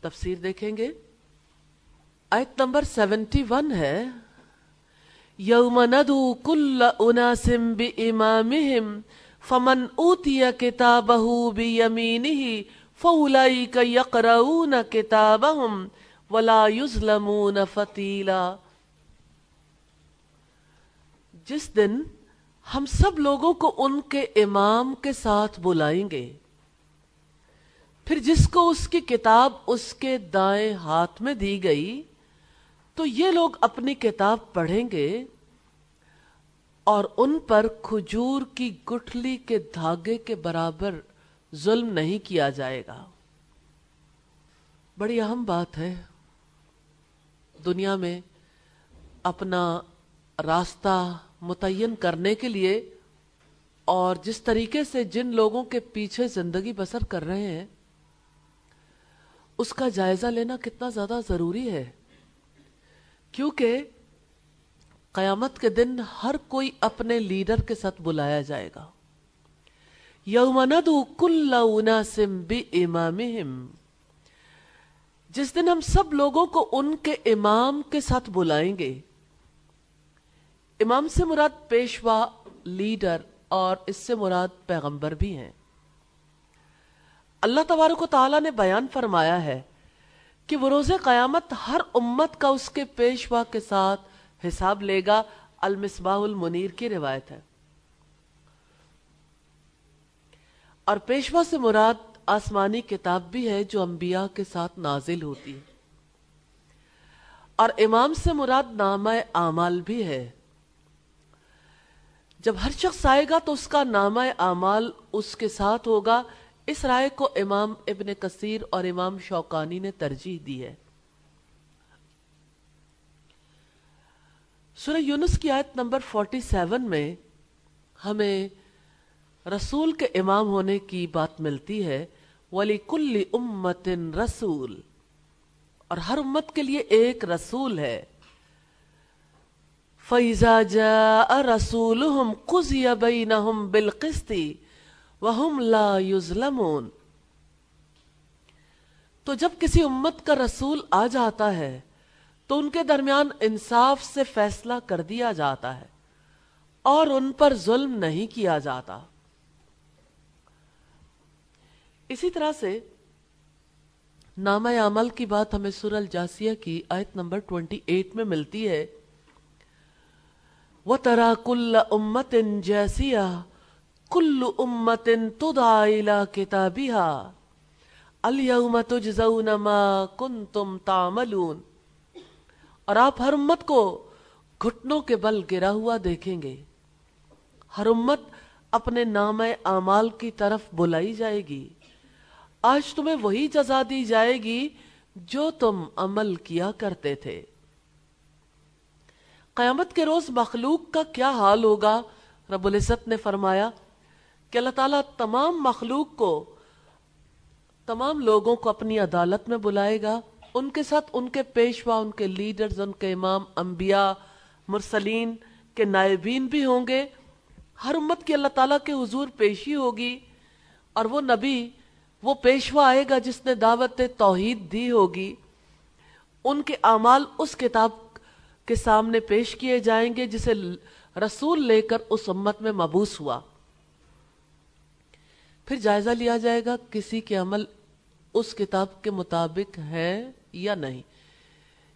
تفسیر دیکھیں گے۔ آیت نمبر سیونٹی ون ہے۔ یوم ندو کل اناسم بی امامہم فمن اوتی کتابہ بی یمینہ فولائک یقرؤون کتابہم ولا یظلمون فتیلا۔ جس دن ہم سب لوگوں کو ان کے امام کے ساتھ بلائیں گے۔ پھر جس کو اس کی کتاب اس کے دائیں ہاتھ میں دی گئی، تو یہ لوگ اپنی کتاب پڑھیں گے اور ان پر کھجور کی گٹھلی کے دھاگے کے برابر ظلم نہیں کیا جائے گا۔ بڑی اہم بات ہے۔ دنیا میں اپنا راستہ متعین کرنے کے لیے اور جس طریقے سے جن لوگوں کے پیچھے زندگی بسر کر رہے ہیں اس کا جائزہ لینا کتنا زیادہ ضروری ہے؟ کیونکہ قیامت کے دن ہر کوئی اپنے لیڈر کے ساتھ بلایا جائے گا۔ یوم ندو کل اناسم بی امامہم جس دن ہم سب لوگوں کو ان کے امام کے ساتھ بلائیں گے۔ امام سے مراد پیشوا، لیڈر اور اس سے مراد پیغمبر بھی ہیں۔ اللہ تبارک و تعالیٰ نے بیان فرمایا ہے کہ وہ روز قیامت ہر امت کا اس کے پیشوا کے ساتھ حساب لے گا، المصباح المنیر کی روایت ہے۔ اور پیشوا سے مراد آسمانی کتاب بھی ہے جو انبیاء کے ساتھ نازل ہوتی ہے۔ اور امام سے مراد نامہ اعمال بھی ہے۔ جب ہر شخص آئے گا تو اس کا نامہ اعمال اس کے ساتھ ہوگا اس رائے کو امام ابن کثیر اور امام شوقانی نے ترجیح دی ہے۔ سورہ یونس کی آیت نمبر 47 میں ہمیں رسول کے امام ہونے کی بات ملتی ہے ولی کل امت رسول۔ اور ہر امت کے لیے ایک رسول ہے۔ فَإِذَا جَاءَ رَسُولُهُمْ قُزِيَ بَيْنَهُمْ بِالْقِسْطِ وَهُمْ لَا يُظْلَمُونَ۔ تو جب کسی امت کا رسول آ جاتا ہے، تو ان کے درمیان انصاف سے فیصلہ کر دیا جاتا ہے اور ان پر ظلم نہیں کیا جاتا۔ اسی طرح سے نامہ عمل کی بات ہمیں سور الجاسیہ کی آیت نمبر 28 میں ملتی ہے۔ وَتَرَا كُلَّ أُمَّةٍ جَاسِيَةٍ كُلُّ أُمَّةٍ تُدْعَى إِلَى كِتَابِهَا. الْيَوْمَ تُجْزَوْنَ مَا كُنْتُمْ تَعْمَلُونَ. اور آپ ہر امت کو گھٹنوں کے بل گرا ہوا دیکھیں گے. ہر امت اپنے نام اعمال کی طرف بلائی جائے گی. آج تمہیں وہی جزا دی جائے گی جو تم عمل کیا کرتے تھے. قیامت کے روز مخلوق کا کیا حال ہوگا؟ رب العزت نے فرمایا کہ اللہ تعالیٰ تمام مخلوق کو، تمام لوگوں کو اپنی عدالت میں بلائے گا۔ ان کے ساتھ ان کے پیشوا، ان کے لیڈرز، ان کے امام، انبیاء، مرسلین کے نائبین بھی ہوں گے۔ ہر امت کی اللہ تعالیٰ کے حضور پیشی ہوگی اور وہ نبی، وہ پیشوا آئے گا جس نے دعوت توحید دی ہوگی۔ ان کے اعمال اس کتاب کے سامنے پیش کیے جائیں گے جسے رسول لے کر اس امت میں مبوس ہوا۔ پھر جائزہ لیا جائے گا کسی کے عمل اس کتاب کے مطابق ہے یا نہیں۔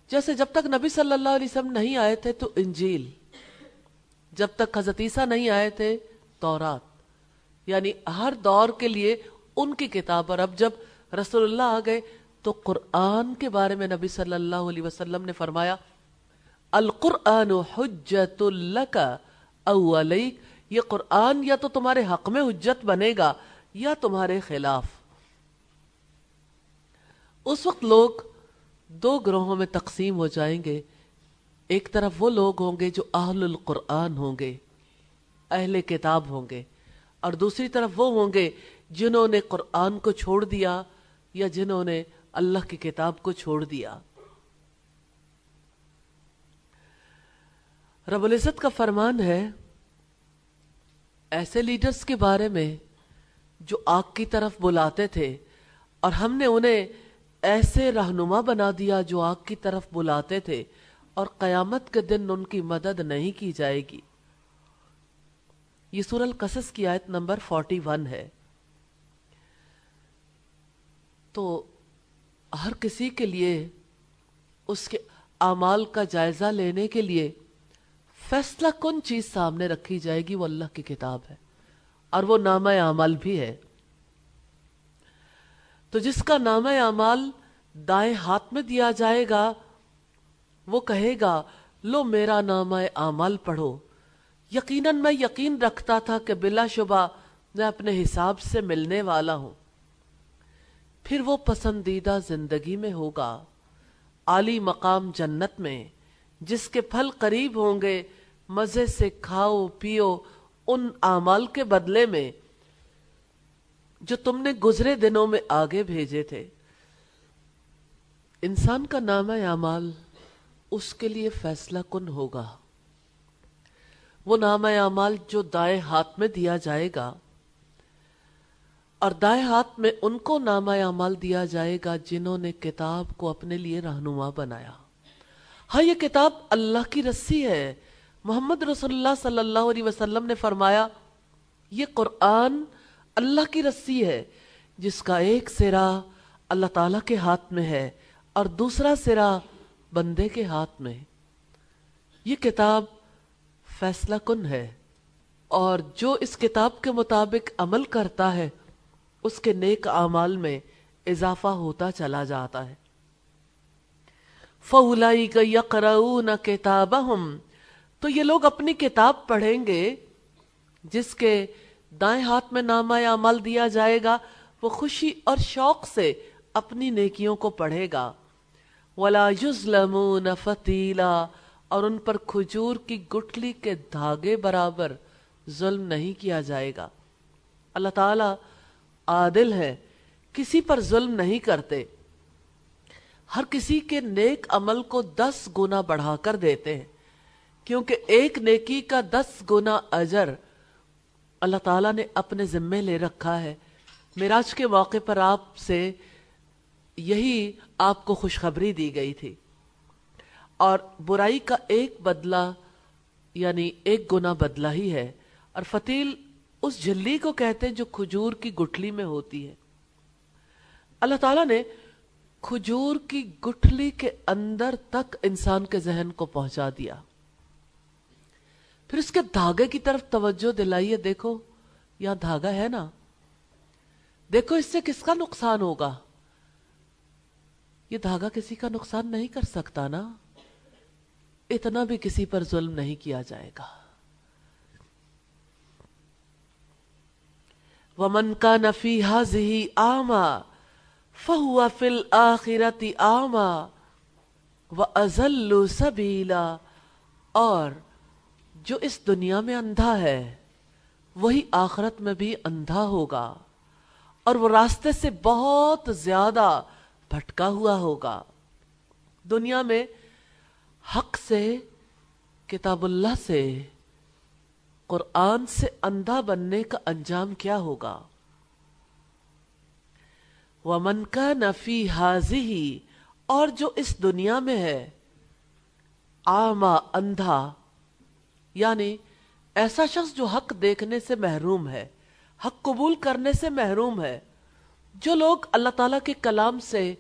جیسے جب تک نبی صلی اللہ علیہ وسلم نہیں آئے تھے تو انجیل، جب تک حضرت عیسیٰ نہیں آئے تھے، تورات۔ یعنی ہر دور کے لیے ان کی کتاب۔ اور اب جب رسول اللہ آ گئے تو قرآن کے بارے میں نبی صلی اللہ علیہ وسلم نے فرمایا، القرآن حجت او علیک یہ قرآن یا تو تمہارے حق میں حجت بنے گا یا تمہارے خلاف۔ اس وقت لوگ دو گروہوں میں تقسیم ہو جائیں گے۔ ایک طرف وہ لوگ ہوں گے جو اہل القرآن ہوں گے، اہل کتاب ہوں گے، اور دوسری طرف وہ ہوں گے جنہوں نے قرآن کو چھوڑ دیا یا جنہوں نے اللہ کی کتاب کو چھوڑ دیا۔ رب العزت کا فرمان ہے، ایسے لیڈرز کے بارے میں جو آگ کی طرف بلاتے تھے، اور ہم نے انہیں ایسے رہنما بنا دیا جو آگ کی طرف بلاتے تھے، اور قیامت کے دن ان کی مدد نہیں کی جائے گی۔ یہ سور القصص کی آیت نمبر فورٹی ون ہے۔ تو ہر کسی کے لیے اس کے اعمال کا جائزہ لینے کے لیے فیصلہ کن چیز سامنے رکھی جائے گی وہ اللہ کی کتاب ہے۔ اور وہ نامہ اعمال بھی ہے۔ تو جس کا نامہ اعمال دائیں ہاتھ میں دیا جائے گا، وہ کہے گا، لو میرا نامہ اعمال پڑھو۔ یقیناً میں یقین رکھتا تھا کہ بلا شبہ میں اپنے حساب سے ملنے والا ہوں۔ پھر وہ پسندیدہ زندگی میں ہوگا۔ عالی مقام جنت میں، جس کے پھل قریب ہوں گے، مزے سے کھاؤ، پیو ان اعمال کے بدلے میں جو تم نے گزرے دنوں میں آگے بھیجے تھے۔ انسان کا نام اعمال، اس کے لیے فیصلہ کن ہوگا؟ وہ نام اعمال جو دائیں ہاتھ میں دیا جائے گا اور دائیں ہاتھ میں ان کو نامہ اعمال دیا جائے گا جنہوں نے کتاب کو اپنے لیے رہنما بنایا۔ ہاں یہ کتاب اللہ کی رسی ہے۔ محمد رسول اللہ صلی اللہ علیہ وسلم نے فرمایا، یہ قرآن اللہ کی رسی ہے، جس کا ایک سرا اللہ تعالی کے ہاتھ میں ہے اور دوسرا سرا بندے کے ہاتھ میں۔ یہ کتاب فیصلہ کن ہے اور جو اس کتاب کے مطابق عمل کرتا ہے، اس کے نیک اعمال میں اضافہ ہوتا چلا جاتا ہے۔ فولائی کا یقراؤن کتابہم تو یہ لوگ اپنی کتاب پڑھیں گے، جس کے دائیں ہاتھ میں نامہ عمل دیا جائے گا، وہ خوشی اور شوق سے اپنی نیکیوں کو پڑھے گا۔ ولا یظلمون فتیلا اور ان پر کھجور کی گٹھلی کے دھاگے برابر ظلم نہیں کیا جائے گا۔ اللہ تعالی عادل ہے کسی پر ظلم نہیں کرتے۔ ہر کسی کے نیک عمل کو دس گنا بڑھا کر دیتے ہیں۔ کیونکہ ایک نیکی کا دس گنا اجر اللہ تعالیٰ نے اپنے ذمے لے رکھا ہے۔ میراج کے موقع پر آپ سے یہی آپ کو خوشخبری دی گئی تھی۔ اور برائی کا ایک بدلہ یعنی ایک گنا بدلہ ہی ہے۔ اور فتیل اس جھلی کو کہتے ہیں جو کھجور کی گٹھلی میں ہوتی ہے۔ اللہ تعالیٰ نے کھجور کی گٹھلی کے اندر تک انسان کے ذہن کو پہنچا دیا۔ پھر اس کے دھاگے کی طرف توجہ دلائیے، دیکھو، یہاں دھاگا ہے نا۔ دیکھو، اس سے کس کا نقصان ہوگا؟ یہ دھاگا کسی کا نقصان نہیں کر سکتا نا۔ اتنا بھی کسی پر ظلم نہیں کیا جائے گا۔ ومن کا نفی حاضی آما فہو فل آخرتی آما و ازل سبیلا اور جو اس دنیا میں اندھا ہے، وہی آخرت میں بھی اندھا ہوگا، اور وہ راستے سے بہت زیادہ بھٹکا ہوا ہوگا۔ دنیا میں حق سے، کتاب اللہ سے، قرآن سے اندھا بننے کا انجام کیا ہوگا؟ ومن کا نفی حاضی اور جو اس دنیا میں ہے آما اندھا یعنی ایسا شخص جو حق دیکھنے سے محروم ہے، حق قبول کرنے سے محروم ہے۔ جو لوگ اللہ تعالیٰ کے کلام سے،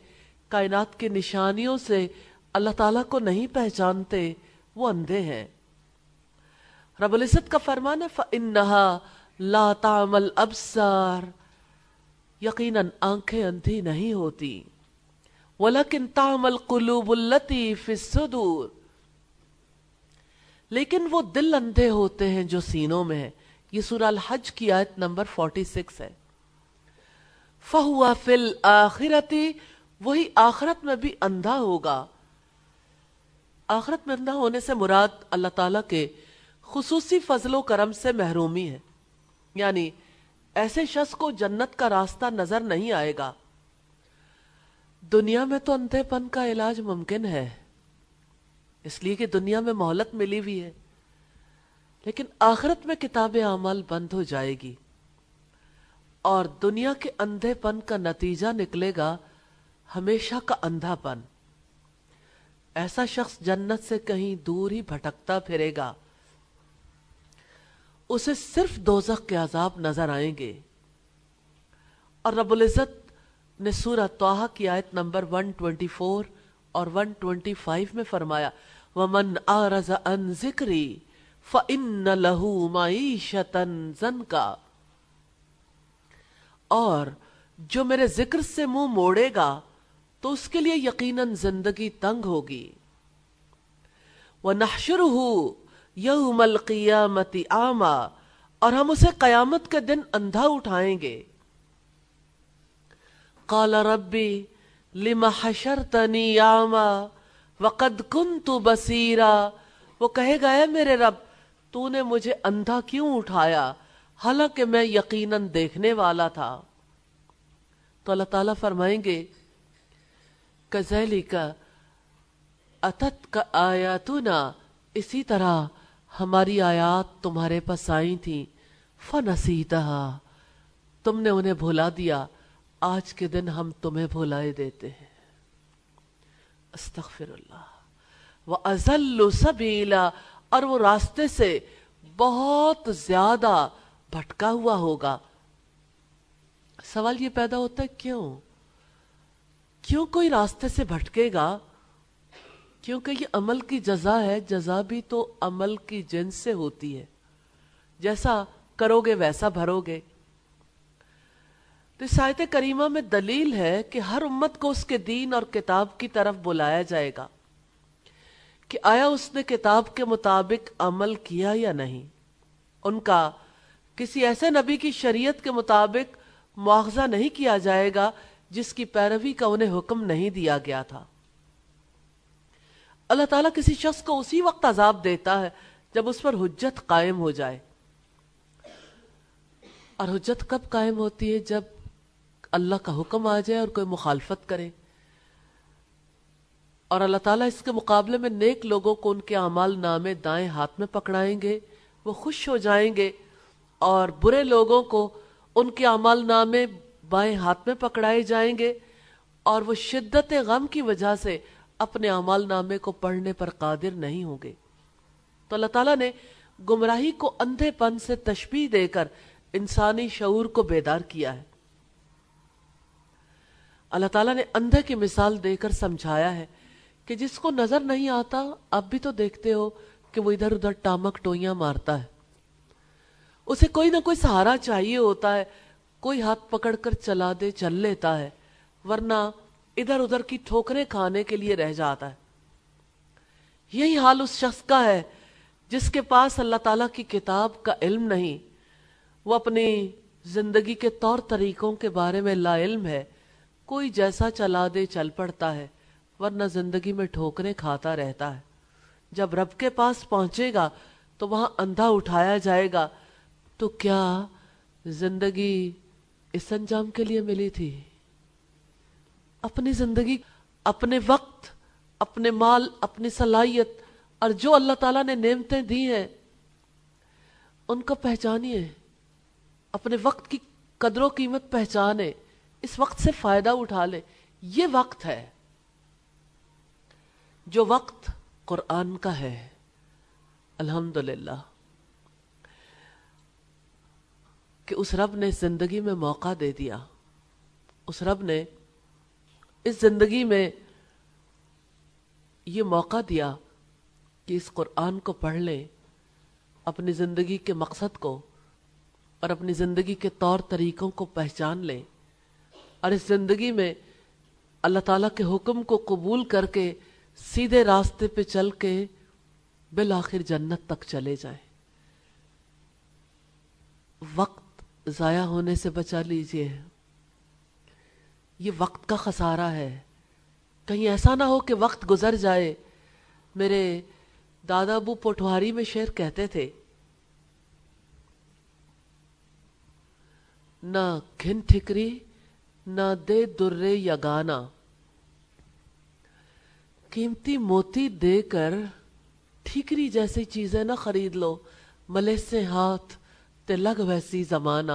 کائنات کی نشانیوں سے اللہ تعالیٰ کو نہیں پہچانتے، وہ اندھے ہیں۔ رب العزت کا فرمان ہے، فَإِنَّهَا لَا تَعْمَلْ أَبْسَارِ یقیناً آنکھیں اندھی نہیں ہوتی۔ وَلَكِنْ تَعْمَلْ قُلُوبُ الَّتِي فِي السُّدُورِ لیکن وہ دل اندھے ہوتے ہیں جو سینوں میں ہیں۔ یہ سورہ الحج کی آیت نمبر 46 ہے۔ فَهُوَ فِي الْآخِرَةِ، وہی آخرت میں بھی اندھا ہوگا۔ آخرت میں اندھا ہونے سے مراد اللہ تعالیٰ کے خصوصی فضل و کرم سے محرومی ہے۔ یعنی ایسے شخص کو جنت کا راستہ نظر نہیں آئے گا۔ دنیا میں تو اندھے پن کا علاج ممکن ہے۔ اس لیے کہ دنیا میں مہلت ملی ہوئی ہے۔ لیکن آخرت میں کتاب عمل بند ہو جائے گی۔ اور دنیا کے اندھے پن کا نتیجہ نکلے گا ہمیشہ کا اندھا پن۔ ایسا شخص جنت سے کہیں دور ہی بھٹکتا پھرے گا۔ اسے صرف دوزخ کے عذاب نظر آئیں گے۔ اور رب العزت نے سورہ توحہ کی آیت نمبر 124 اور 125 میں فرمایا وَمَنْ آرَزَ أَن ذِكْرِي فَإِنَّ لَهُ مَعِيشَةً زَنْكَ اور جو میرے ذکر سے منہ مو موڑے گا تو اس کے لیے یقیناً زندگی تنگ ہوگی۔ وَنَحْشُرُهُ يَوْمَ الْقِيَامَةِ آمَا اور ہم اسے قیامت کے دن اندھا اٹھائیں گے۔ قال ربی لما حشرتنی آما وقد کنت بصیرا۔ وہ کہے گا، اے میرے رب، تو نے مجھے اندھا کیوں اٹھایا؟ حالانکہ میں یقیناً دیکھنے والا تھا۔ تو اللہ تعالیٰ فرمائیں گے کزیلی کا اتت کا آیاتنا۔ اسی طرح ہماری آیات تمہارے پاس آئی تھیں۔ فنسیتہ تم نے انہیں بھولا دیا۔ آج کے دن ہم تمہیں بھولائے دیتے ہیں۔ استغفر اللہ. وہ ازل سبیلا اور وہ راستے سے بہت زیادہ بھٹکا ہوا ہوگا. سوال یہ پیدا ہوتا ہے کیوں؟ کیوں کوئی راستے سے بھٹکے گا؟ کیونکہ یہ عمل کی جزا ہے، جزا بھی تو عمل کی جنس سے ہوتی ہے. جیسا کرو گے ویسا بھرو گے. تو سایت کریمہ میں دلیل ہے کہ ہر امت کو اس کے دین اور کتاب کی طرف بلایا جائے گا کہ آیا اس نے کتاب کے مطابق عمل کیا یا نہیں۔ ان کا کسی ایسے نبی کی شریعت کے مطابق مواخذہ نہیں کیا جائے گا جس کی پیروی کا انہیں حکم نہیں دیا گیا تھا۔ اللہ تعالیٰ کسی شخص کو اسی وقت عذاب دیتا ہے جب اس پر حجت قائم ہو جائے۔ اور حجت کب قائم ہوتی ہے؟ جب اللہ کا حکم آ جائے اور کوئی مخالفت کرے۔ اور اللہ تعالیٰ اس کے مقابلے میں نیک لوگوں کو ان کے اعمال نامے دائیں ہاتھ میں پکڑائیں گے، وہ خوش ہو جائیں گے اور برے لوگوں کو ان کے اعمال نامے بائیں ہاتھ میں پکڑائے جائیں گے اور وہ شدت غم کی وجہ سے اپنے اعمال نامے کو پڑھنے پر قادر نہیں ہوں گے۔ تو اللہ تعالیٰ نے گمراہی کو اندھے پن سے تشبیح دے کر انسانی شعور کو بیدار کیا ہے۔ اللہ تعالیٰ نے اندھے کی مثال دے کر سمجھایا ہے کہ جس کو نظر نہیں آتا اب بھی تو دیکھتے ہو کہ وہ ادھر ادھر ٹامک ٹوئیاں مارتا ہے۔ اسے کوئی نہ کوئی سہارا چاہیے ہوتا ہے، کوئی ہاتھ پکڑ کر چلا دے، چل لیتا ہے، ورنہ ادھر ادھر کی ٹھوکریں کھانے کے لیے رہ جاتا ہے۔ یہی حال اس شخص کا ہے جس کے پاس اللہ تعالیٰ کی کتاب کا علم نہیں۔ وہ اپنی زندگی کے طور طریقوں کے بارے میں لا علم ہے۔ کوئی جیسا چلا دے چل پڑتا ہے، ورنہ زندگی میں ٹھوکریں کھاتا رہتا ہے۔ جب رب کے پاس پہنچے گا تو وہاں اندھا اٹھایا جائے گا۔ تو کیا زندگی اس انجام کے لیے ملی تھی؟ اپنی زندگی، اپنے وقت، اپنے مال، اپنی صلاحیت اور جو اللہ تعالیٰ نے نعمتیں دی ہیں، ان کو پہچانیے۔ اپنے وقت کی قدر و قیمت پہچانے۔ اس وقت سے فائدہ اٹھا لے۔ یہ وقت ہے جو وقت قرآن کا ہے۔ الحمد کہ اس رب نے زندگی میں موقع دے دیا۔ اس رب نے اس زندگی میں یہ موقع دیا کہ اس قرآن کو پڑھ لیں اپنی زندگی کے مقصد کو اور اپنی زندگی کے طور طریقوں کو پہچان لیں اور اس زندگی میں اللہ تعالیٰ کے حکم کو قبول کر کے سیدھے راستے پہ چل کے بالآخر جنت تک چلے جائیں۔ وقت ضائع ہونے سے بچا لیجیے۔ یہ وقت کا خسارہ ہے۔ کہیں ایسا نہ ہو کہ وقت گزر جائے۔ میرے دادا ابو پوٹواری میں شعر کہتے تھے، نہ کھن ٹھکری نہ دے درے یا گانا قیمتی موتی دے کر ٹھیکری جیسی چیزیں نہ خرید لو۔ ملے سے ہاتھ تے لگ ویسی زمانہ۔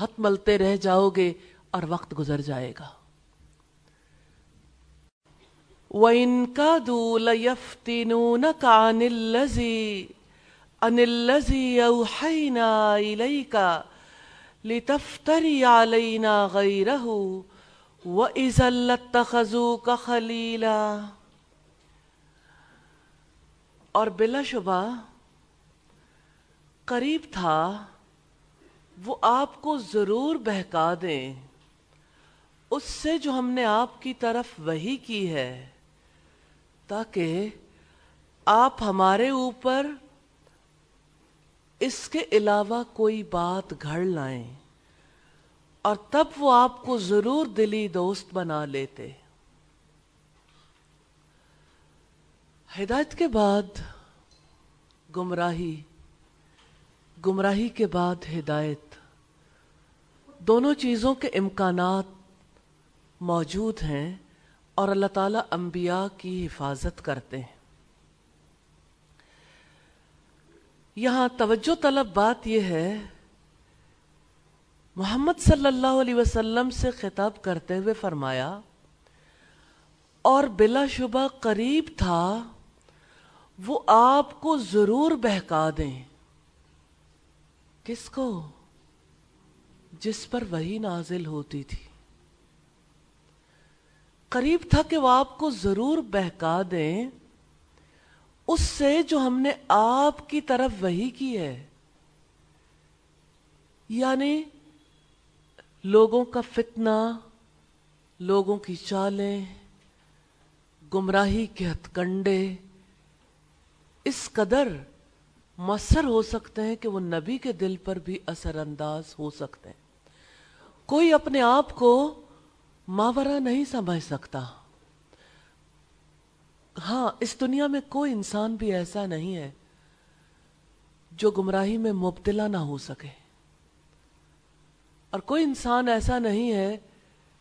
ہاتھ ملتے رہ جاؤ گے اور وقت گزر جائے گا۔ وَإِن كَادُوا لَيَفْتِنُونَكَ عَنِ الَّذِي عن الذي أوحينا إليك لتفتري علينا غيره وإذا لاتخذوك خليلا. اور بلا شبہ قریب تھا، وہ آپ کو ضرور بہکا دیں۔ اس سے جو ہم نے آپ کی طرف وہی کی ہے، تاکہ آپ ہمارے اوپر اس کے علاوہ کوئی بات گھڑ لائیں اور تب وہ آپ کو ضرور دلی دوست بنا لیتے۔ ہدایت کے بعد گمراہی گمراہی کے بعد ہدایت۔ دونوں چیزوں کے امکانات موجود ہیں اور اللہ تعالیٰ انبیاء کی حفاظت کرتے ہیں۔ یہاں توجہ طلب بات یہ ہے، محمد صلی اللہ علیہ وسلم سے خطاب کرتے ہوئے فرمایا، اور بلا شبہ قریب تھا، وہ آپ کو ضرور بہکا دیں۔ کس کو؟ جس پر وہی نازل ہوتی تھی۔ قریب تھا کہ وہ آپ کو ضرور بہکا دیں۔ اس سے جو ہم نے آپ کی طرف وہی کی ہے۔ یعنی لوگوں کا فتنہ، لوگوں کی چالیں، گمراہی کے ہتھ کنڈے اس قدر مؤثر ہو سکتے ہیں کہ وہ نبی کے دل پر بھی اثر انداز ہو سکتے ہیں۔ کوئی اپنے آپ کو ماورہ نہیں سمجھ سکتا۔ ہاں اس دنیا میں کوئی انسان بھی ایسا نہیں ہے جو گمراہی میں مبتلا نہ ہو سکے۔ اور کوئی انسان ایسا نہیں ہے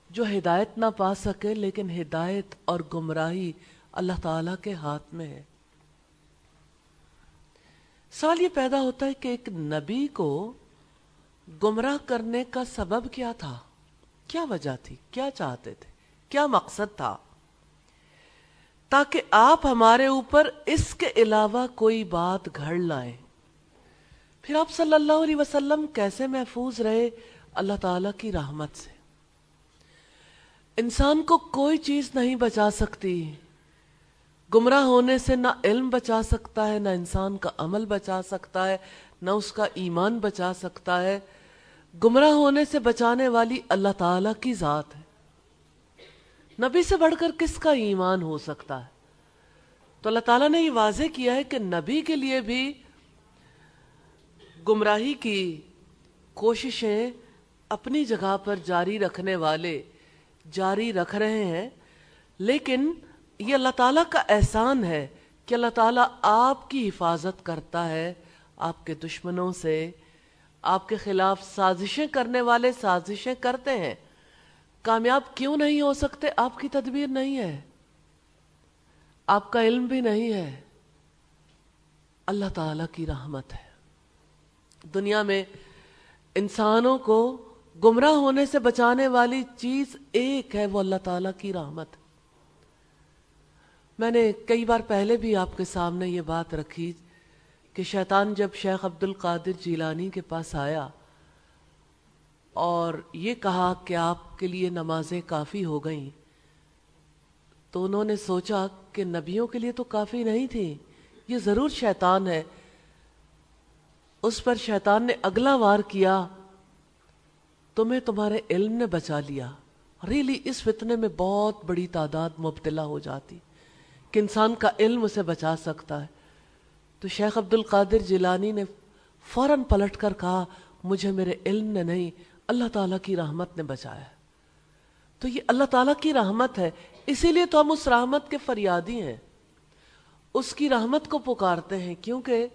جو ہدایت نہ پا سکے، لیکن ہدایت اور گمراہی اللہ تعالی کے ہاتھ میں ہے۔ سوال یہ پیدا ہوتا ہے کہ ایک نبی کو گمراہ کرنے کا سبب کیا تھا؟ کیا وجہ تھی؟ کیا چاہتے تھے؟ کیا مقصد تھا؟ تاکہ آپ ہمارے اوپر اس کے علاوہ کوئی بات گھڑ لائیں۔ پھر آپ صلی اللہ علیہ وسلم کیسے محفوظ رہے اللہ تعالی کی رحمت سے۔ انسان کو کوئی چیز نہیں بچا سکتی۔ گمراہ ہونے سے نہ علم بچا سکتا ہے، نہ انسان کا عمل بچا سکتا ہے، نہ اس کا ایمان بچا سکتا ہے۔ گمراہ ہونے سے بچانے والی اللہ تعالی کی ذات ہے۔ نبی سے بڑھ کر کس کا ایمان ہو سکتا ہے؟ تو اللہ تعالیٰ نے یہ واضح کیا ہے کہ نبی کے لیے بھی گمراہی کی کوششیں اپنی جگہ پر جاری رکھنے والے جاری رکھ رہے ہیں، لیکن یہ اللہ تعالیٰ کا احسان ہے کہ اللہ تعالیٰ آپ کی حفاظت کرتا ہے، آپ کے دشمنوں سے، آپ کے خلاف سازشیں کرنے والے سازشیں کرتے ہیں۔ کامیاب کیوں نہیں ہو سکتے؟ آپ کی تدبیر نہیں ہے۔ آپ کا علم بھی نہیں ہے۔ اللہ تعالی کی رحمت ہے۔ دنیا میں انسانوں کو گمراہ ہونے سے بچانے والی چیز ایک ہے، وہ اللہ تعالیٰ کی رحمت۔ میں نے کئی بار پہلے بھی آپ کے سامنے یہ بات رکھی کہ شیطان جب شیخ عبد القادر جیلانی کے پاس آیا اور یہ کہا کہ آپ کے لیے نمازیں کافی ہو گئیں۔ تو انہوں نے سوچا کہ نبیوں کے لیے تو کافی نہیں تھی یہ ضرور شیطان ہے۔ اس پر شیطان نے اگلا وار کیا تمہیں تمہارے علم نے بچا لیا۔ ریلی، اس فتنے میں بہت بڑی تعداد مبتلا ہو جاتی کہ انسان کا علم اسے بچا سکتا ہے۔ تو شیخ عبد القادر جیلانی نے فوراً پلٹ کر کہا، مجھے میرے علم نے نہیں اللہ تعالیٰ کی رحمت نے بچایا تو یہ اللہ تعالیٰ کی رحمت ہے، اسی لیے تو ہم اس رحمت کے فریادی ہیں۔ اس کی رحمت کو پکارتے ہیں، کیونکہ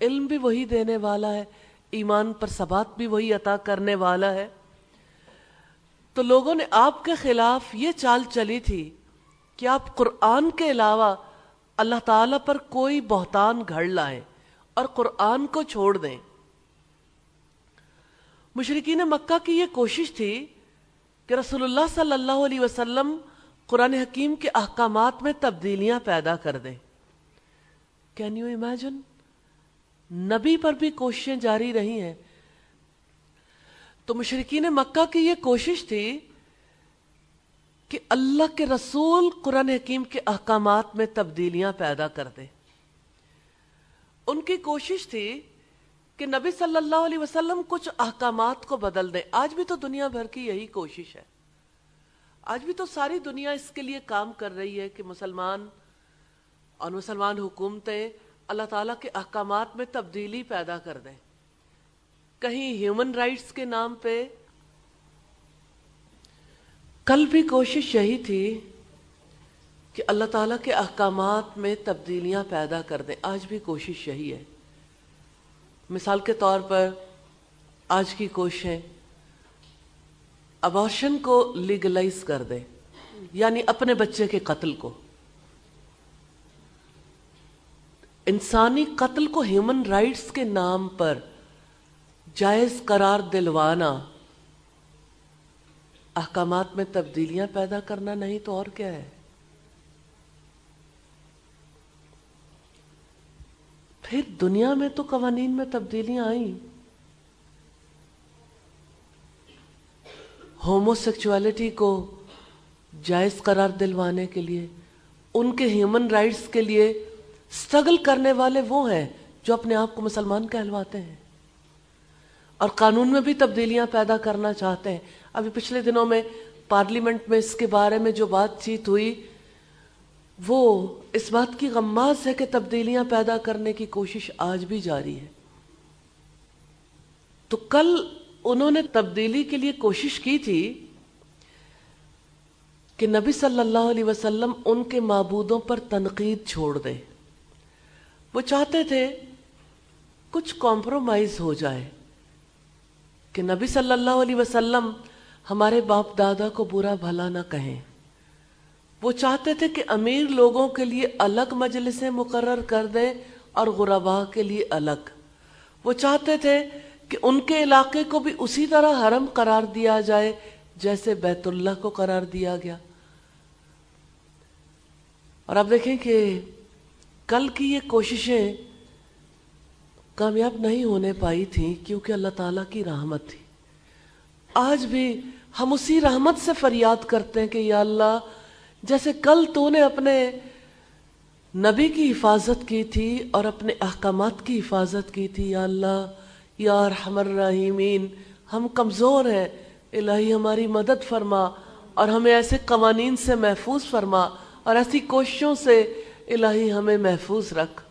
علم بھی وہی دینے والا ہے، ایمان پر ثبات بھی وہی عطا کرنے والا ہے۔ تو لوگوں نے آپ کے خلاف یہ چال چلی تھی کہ آپ قرآن کے علاوہ اللہ تعالی پر کوئی بہتان گھڑ لائیں اور قرآن کو چھوڑ دیں۔ مشرقین مکہ کی یہ کوشش تھی کہ رسول اللہ صلی اللہ علیہ وسلم قرآن حکیم کے احکامات میں تبدیلیاں پیدا کر دیں۔ کین یو امیجن نبی پر بھی کوششیں جاری رہی ہیں۔ تو مشرقین مکہ کی یہ کوشش تھی کہ اللہ کے رسول قرآن حکیم کے احکامات میں تبدیلیاں پیدا کر دیں۔ ان کی کوشش تھی کہ نبی صلی اللہ علیہ وسلم کچھ احکامات کو بدل دیں۔ آج بھی تو دنیا بھر کی یہی کوشش ہے۔ آج بھی تو ساری دنیا اس کے لیے کام کر رہی ہے کہ مسلمان اور مسلمان حکومتیں اللہ تعالیٰ کے احکامات میں تبدیلی پیدا کر دیں۔ کہیں ہیومن رائٹس کے نام پہ کل بھی کوشش یہی تھی کہ اللہ تعالیٰ کے احکامات میں تبدیلیاں پیدا کر دیں۔ آج بھی کوشش یہی ہے۔ مثال کے طور پر آج کی کوششیں ابارشن کو لیگلائز کر دیں یعنی اپنے بچے کے قتل کو۔ انسانی قتل کو ہیومن رائٹس کے نام پر جائز قرار دلوانا، احکامات میں تبدیلیاں پیدا کرنا نہیں تو اور کیا ہے؟ پھر دنیا میں تو قوانین میں تبدیلیاں آئیں۔ ہومو سیکچولیٹی کو جائز قرار دلوانے کے لیے، ان کے ہیومن رائٹس کے لیے سٹرگل کرنے والے وہ ہیں جو اپنے آپ کو مسلمان کہلواتے ہیں۔ اور قانون میں بھی تبدیلیاں پیدا کرنا چاہتے ہیں۔ ابھی پچھلے دنوں میں پارلیمنٹ میں اس کے بارے میں جو بات چیت ہوئی، وہ اس بات کی غماز ہے کہ تبدیلیاں پیدا کرنے کی کوشش آج بھی جاری ہے۔ تو کل انہوں نے تبدیلی کے لیے کوشش کی تھی کہ نبی صلی اللہ علیہ وسلم ان کے معبودوں پر تنقید چھوڑ دے وہ چاہتے تھے کچھ کمپرومائز ہو جائے کہ نبی صلی اللہ علیہ وسلم ہمارے باپ دادا کو برا بھلا نہ کہیں۔ وہ چاہتے تھے کہ امیر لوگوں کے لیے الگ مجلسیں مقرر کر دیں اور غربا کے لیے الگ۔ وہ چاہتے تھے کہ ان کے علاقے کو بھی اسی طرح حرم قرار دیا جائے جیسے بیت اللہ کو قرار دیا گیا۔ اور آپ دیکھیں کہ کل کی یہ کوششیں کامیاب نہیں ہونے پائی تھیں کیونکہ اللہ تعالیٰ کی رحمت تھی۔ آج بھی ہم اسی رحمت سے فریاد کرتے ہیں کہ یا اللہ جیسے کل تو نے اپنے نبی کی حفاظت کی تھی اور اپنے احکامات کی حفاظت کی تھی، یا اللہ، یا رحم الرحیمین ہم کمزور ہیں، الہی ہماری مدد فرما اور ہمیں ایسے قوانین سے محفوظ فرما اور ایسی کوششوں سے الہی ہمیں محفوظ رکھ۔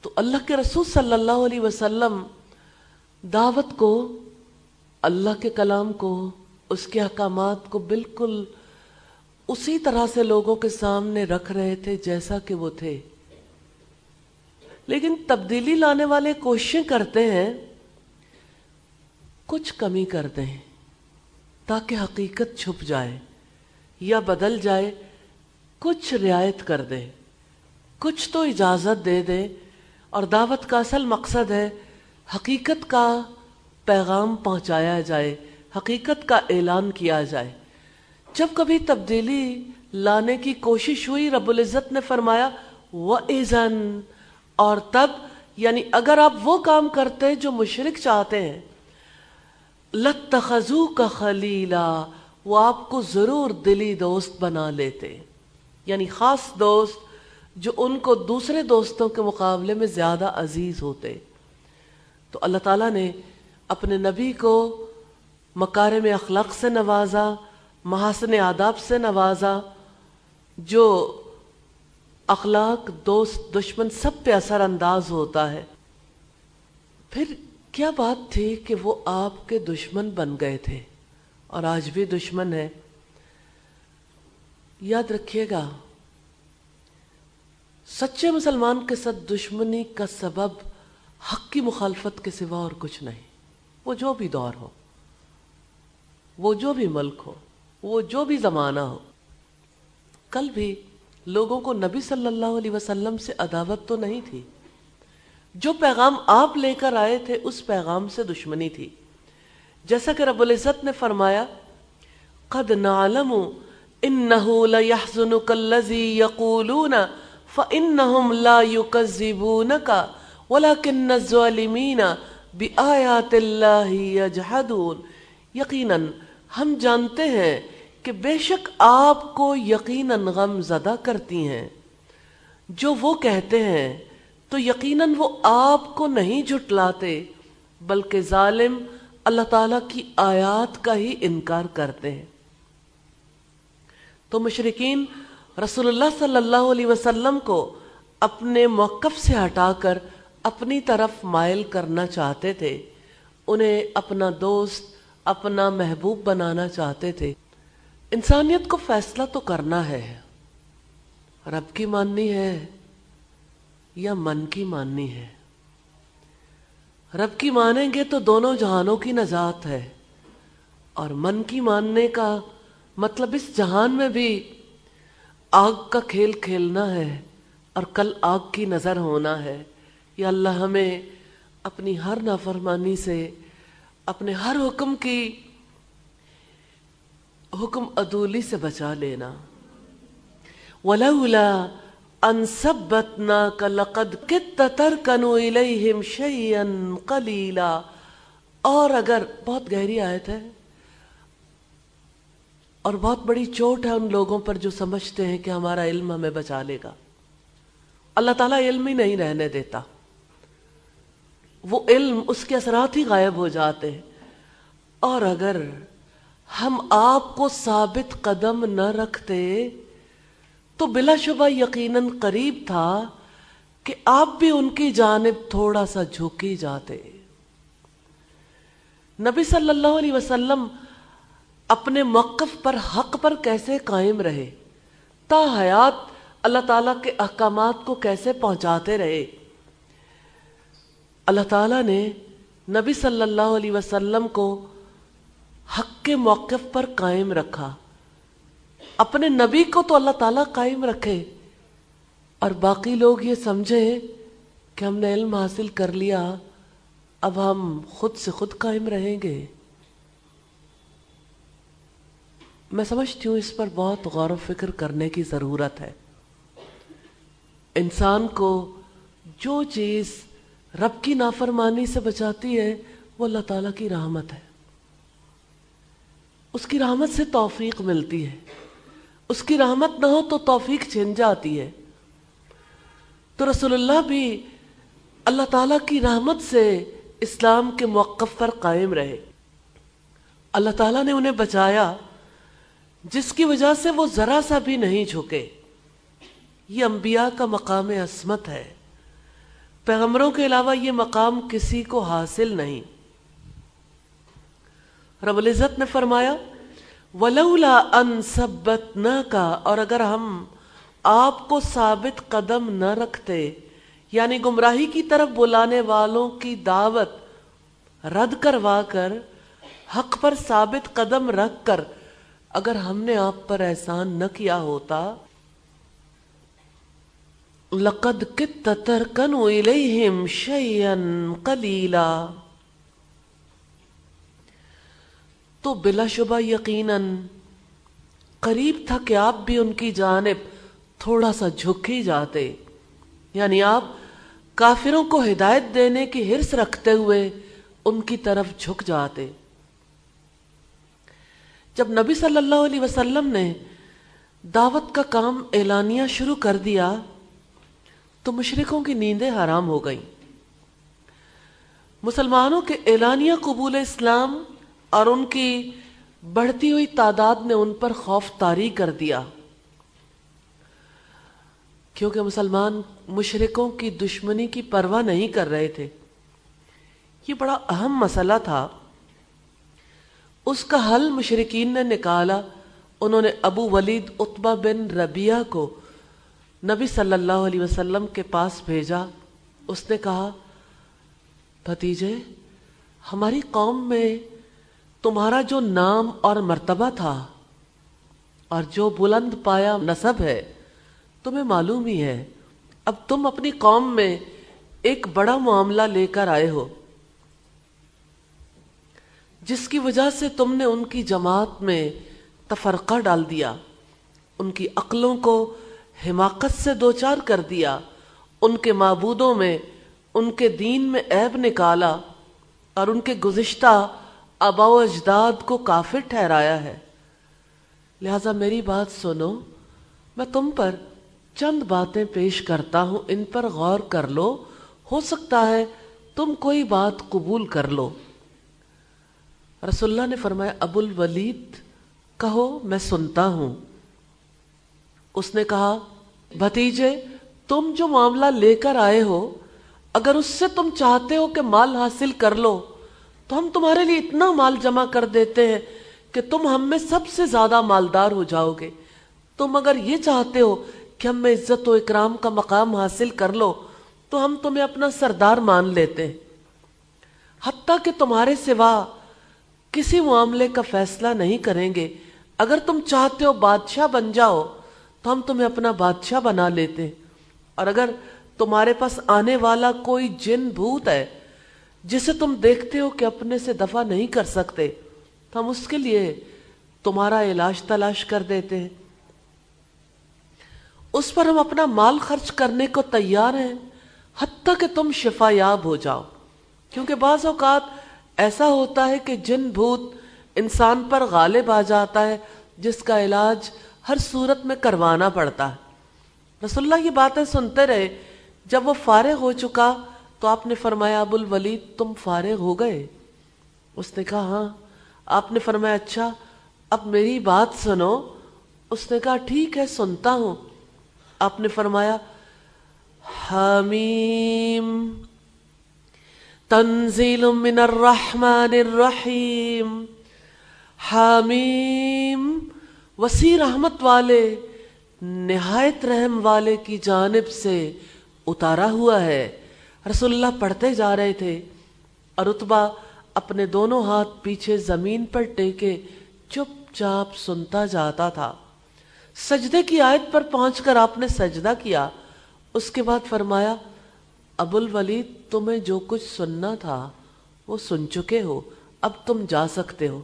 تو اللہ کے رسول صلی اللہ علیہ وسلم دعوت کو اللہ کے کلام کو، اس کے احکامات کو بالکل اسی طرح سے لوگوں کے سامنے رکھ رہے تھے جیسا کہ وہ تھے۔ لیکن تبدیلی لانے والے کوششیں کرتے ہیں، کچھ کمی کر دیں تاکہ حقیقت چھپ جائے یا بدل جائے، کچھ رعایت کر دے، کچھ تو اجازت دے دے۔ اور دعوت کا اصل مقصد ہے حقیقت کا پیغام پہنچایا جائے، حقیقت کا اعلان کیا جائے۔ جب کبھی تبدیلی لانے کی کوشش ہوئی، رب العزت نے فرمایا وہ ایزن اور تب یعنی اگر آپ وہ کام کرتے جو مشرق چاہتے ہیں لت تخذو کا خلیلا وہ آپ کو ضرور دلی دوست بنا لیتے۔ یعنی خاص دوست جو ان کو دوسرے دوستوں کے مقابلے میں زیادہ عزیز ہوتے۔ تو اللہ تعالیٰ نے اپنے نبی کو مکار میں اخلاق سے نوازا، محاسن آداب سے نوازا، جو اخلاق، دوست، دشمن سب پہ اثر انداز ہوتا ہے۔ پھر کیا بات تھی کہ وہ آپ کے دشمن بن گئے تھے؟ اور آج بھی دشمن ہے یاد رکھیے گا، سچے مسلمان کے ساتھ دشمنی کا سبب حق کی مخالفت کے سوا اور کچھ نہیں۔ وہ جو بھی دور ہو، وہ جو بھی ملک ہو، وہ جو بھی زمانہ ہو۔ کل بھی لوگوں کو نبی صلی اللہ علیہ وسلم سے عداوت تو نہیں تھی۔ جو پیغام آپ لے کر آئے تھے، اس پیغام سے دشمنی تھی۔ جیسا کہ رب العزت نے فرمایا، قد نعلم انه ليحزنك الذي يقولون فانهم لا يكذبونك ولكن الظالمين بآيات الله يجحدون یقینا ہم جانتے ہیں کہ بے شک آپ کو یقیناً غم زدہ کرتی ہیں۔ جو وہ کہتے ہیں، تو یقیناً وہ آپ کو نہیں جھٹلاتے، بلکہ ظالم اللہ تعالی کی آیات کا ہی انکار کرتے ہیں۔ تو مشرقین رسول اللہ صلی اللہ علیہ وسلم کو اپنے موقف سے ہٹا کر اپنی طرف مائل کرنا چاہتے تھے، انہیں اپنا دوست، اپنا محبوب بنانا چاہتے تھے۔ انسانیت کو فیصلہ تو کرنا ہے۔ رب کی ماننی ہے یا من کی ماننی ہے؟ رب کی مانیں گے تو دونوں جہانوں کی نجات ہے۔ اور من کی ماننے کا مطلب اس جہان میں بھی آگ کا کھیل کھیلنا ہے اور کل آگ کی نظر ہونا ہے۔ یا اللہ ہمیں اپنی ہر نافرمانی سے، اپنے ہر حکم کی حکم ادولی سے بچا لینا۔ ولولا ان ثبتناك لقد كدت تركن اليهم شيئا قليلا۔ اور اگر بہت گہری آیت ہے اور بہت بڑی چوٹ ہے ان لوگوں پر جو سمجھتے ہیں کہ ہمارا علم ہمیں بچا لے گا۔ اللہ تعالیٰ علم ہی نہیں رہنے دیتا۔ وہ علم اس کے اثرات ہی غائب ہو جاتے ہیں۔ اور اگر ہم آپ کو ثابت قدم نہ رکھتے، تو بلا شبہ یقیناً قریب تھا کہ آپ بھی ان کی جانب تھوڑا سا جھکی جاتے۔ نبی صلی اللہ علیہ وسلم اپنے موقف پر حق پر کیسے قائم رہے؟ تا حیات اللہ تعالیٰ کے احکامات کو کیسے پہنچاتے رہے؟ اللہ تعالیٰ نے نبی صلی اللہ علیہ وسلم کو حق کے موقف پر قائم رکھا۔ اپنے نبی کو تو اللہ تعالیٰ قائم رکھے۔ اور باقی لوگ یہ سمجھیں کہ ہم نے علم حاصل کر لیا، اب ہم خود سے خود قائم رہیں گے۔ میں سمجھتی ہوں اس پر بہت غور و فکر کرنے کی ضرورت ہے۔ انسان کو جو چیز رب کی نافرمانی سے بچاتی ہے، وہ اللہ تعالیٰ کی رحمت ہے۔ اس کی رحمت سے توفیق ملتی ہے۔ اس کی رحمت نہ ہو تو توفیق چھن جاتی ہے۔ تو رسول اللہ بھی اللہ تعالی کی رحمت سے اسلام کے موقف پر قائم رہے۔ اللہ تعالیٰ نے انہیں بچایا، جس کی وجہ سے وہ ذرا سا بھی نہیں جھکے۔ یہ انبیاء کا مقام عصمت ہے۔ پیغمبروں کے علاوہ یہ مقام کسی کو حاصل نہیں۔ رب العزت نے فرمایا، ولولا ان ثبتنا کا اور اگر ہم آپ کو ثابت قدم نہ رکھتے یعنی گمراہی کی طرف بلانے والوں کی دعوت رد کروا کر، حق پر ثابت قدم رکھ کر اگر ہم نے آپ پر احسان نہ کیا ہوتا لقد کت ترکنوا الیہم شیئا قلیلا تو بلا شبہ یقیناً قریب تھا کہ آپ بھی ان کی جانب تھوڑا سا جھک ہی جاتے. یعنی آپ کافروں کو ہدایت دینے کی ہرس رکھتے ہوئے ان کی طرف جھک جاتے. جب نبی صلی اللہ علیہ وسلم نے دعوت کا کام اعلانیہ شروع کر دیا تو مشرقوں کی نیندیں حرام ہو گئیں۔ مسلمانوں کے اعلانیہ قبول اسلام اور ان کی بڑھتی ہوئی تعداد نے ان پر خوف طاری کر دیا۔ کیونکہ مسلمان مشرقوں کی دشمنی کی پرواہ نہیں کر رہے تھے۔ یہ بڑا اہم مسئلہ تھا۔ اس کا حل مشرقین نے نکالا۔ انہوں نے ابو ولید اتبا بن ربیہ کو نبی صلی اللہ علیہ وسلم کے پاس بھیجا۔ اس نے کہا، بھتیجے، ہماری قوم میں تمہارا جو نام اور مرتبہ تھا اور جو بلند پایا نصب ہے، تمہیں معلوم ہی ہے۔ اب تم اپنی قوم میں ایک بڑا معاملہ لے کر آئے ہو، جس کی وجہ سے تم نے ان کی جماعت میں تفرقہ ڈال دیا۔ ان کی عقلوں کو حماقت سے دوچار کر دیا، ان کے معبودوں میں، ان کے دین میں عیب نکالا اور ان کے گزشتہ آبا و اجداد کو کافر ٹھہرایا ہے۔ لہذا میری بات سنو، میں تم پر چند باتیں پیش کرتا ہوں، ان پر غور کر لو، ہو سکتا ہے تم کوئی بات قبول کر لو۔ رسول اللہ نے فرمایا، ابو الولید، کہو، میں سنتا ہوں۔ اس نے کہا، بھتیجے، تم جو معاملہ لے کر آئے ہو، اگر اس سے تم چاہتے ہو کہ مال حاصل کر لو، تو ہم تمہارے لیے اتنا مال جمع کر دیتے ہیں کہ تم ہم میں سب سے زیادہ مالدار ہو جاؤ گے۔ تم اگر یہ چاہتے ہو کہ ہم میں عزت و اکرام کا مقام حاصل کر لو، تو ہم تمہیں اپنا سردار مان لیتے ہیں۔ حتیٰ کہ تمہارے سوا کسی معاملے کا فیصلہ نہیں کریں گے۔ اگر تم چاہتے ہو بادشاہ بن جاؤ تو ہم تمہیں اپنا بادشاہ بنا لیتے ہیں۔ اور اگر تمہارے پاس آنے والا کوئی جن بھوت ہے، جسے تم دیکھتے ہو کہ اپنے سے دفع نہیں کر سکتے، تو ہم اس کے لیے تمہارا علاج تلاش کر دیتے ہیں۔ اس پر ہم اپنا مال خرچ کرنے کو تیار ہیں، حتیٰ کہ تم شفا یاب ہو جاؤ۔ کیونکہ بعض اوقات ایسا ہوتا ہے کہ جن بھوت انسان پر غالب آ جاتا ہے، جس کا علاج ہر صورت میں کروانا پڑتا۔ ہے رسول اللہ یہ باتیں سنتے رہے۔ جب وہ فارغ ہو چکا تو آپ نے فرمایا، ابو الولید، تم فارغ ہو گئے؟ اس نے کہا ہاں۔ آپ نے فرمایا اچھا اب میری بات سنو۔ اس نے کہا، ٹھیک ہے، سنتا ہوں۔ آپ نے فرمایا، حمیم، تنزیل من الرحمن الرحیم۔ حامیم وسیع رحمت والے، نہایت رحم والے کی جانب سے اتارا ہوا ہے۔ رسول اللہ پڑھتے جا رہے تھے۔ اور اتبا اپنے دونوں ہاتھ پیچھے زمین پر ٹیکے چپ چاپ سنتا جاتا تھا۔ سجدے کی آیت پر پہنچ کر آپ نے سجدہ کیا۔ اس کے بعد فرمایا ابو الولید تمہیں جو کچھ سننا تھا وہ سن چکے ہو، اب تم جا سکتے ہو۔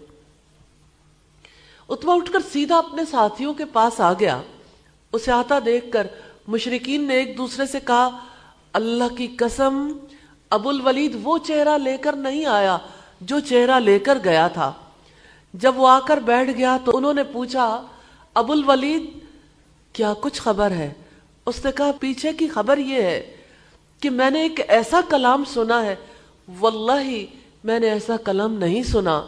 اتبا اٹھ کر سیدھا اپنے ساتھیوں کے پاس آ گیا۔ اسے آتا دیکھ کر مشرقین نے ایک دوسرے سے کہا، اللہ کی قسم، ابو الولید وہ چہرہ لے کر نہیں آیا جو چہرہ لے کر گیا تھا۔ جب وہ آ کر بیٹھ گیا تو انہوں نے پوچھا، ابو الولید، کیا کچھ خبر ہے؟ اس نے کہا، پیچھے کی خبر یہ ہے کہ میں نے ایک ایسا کلام سنا ہے۔ واللہ، میں نے ایسا کلام نہیں سنا۔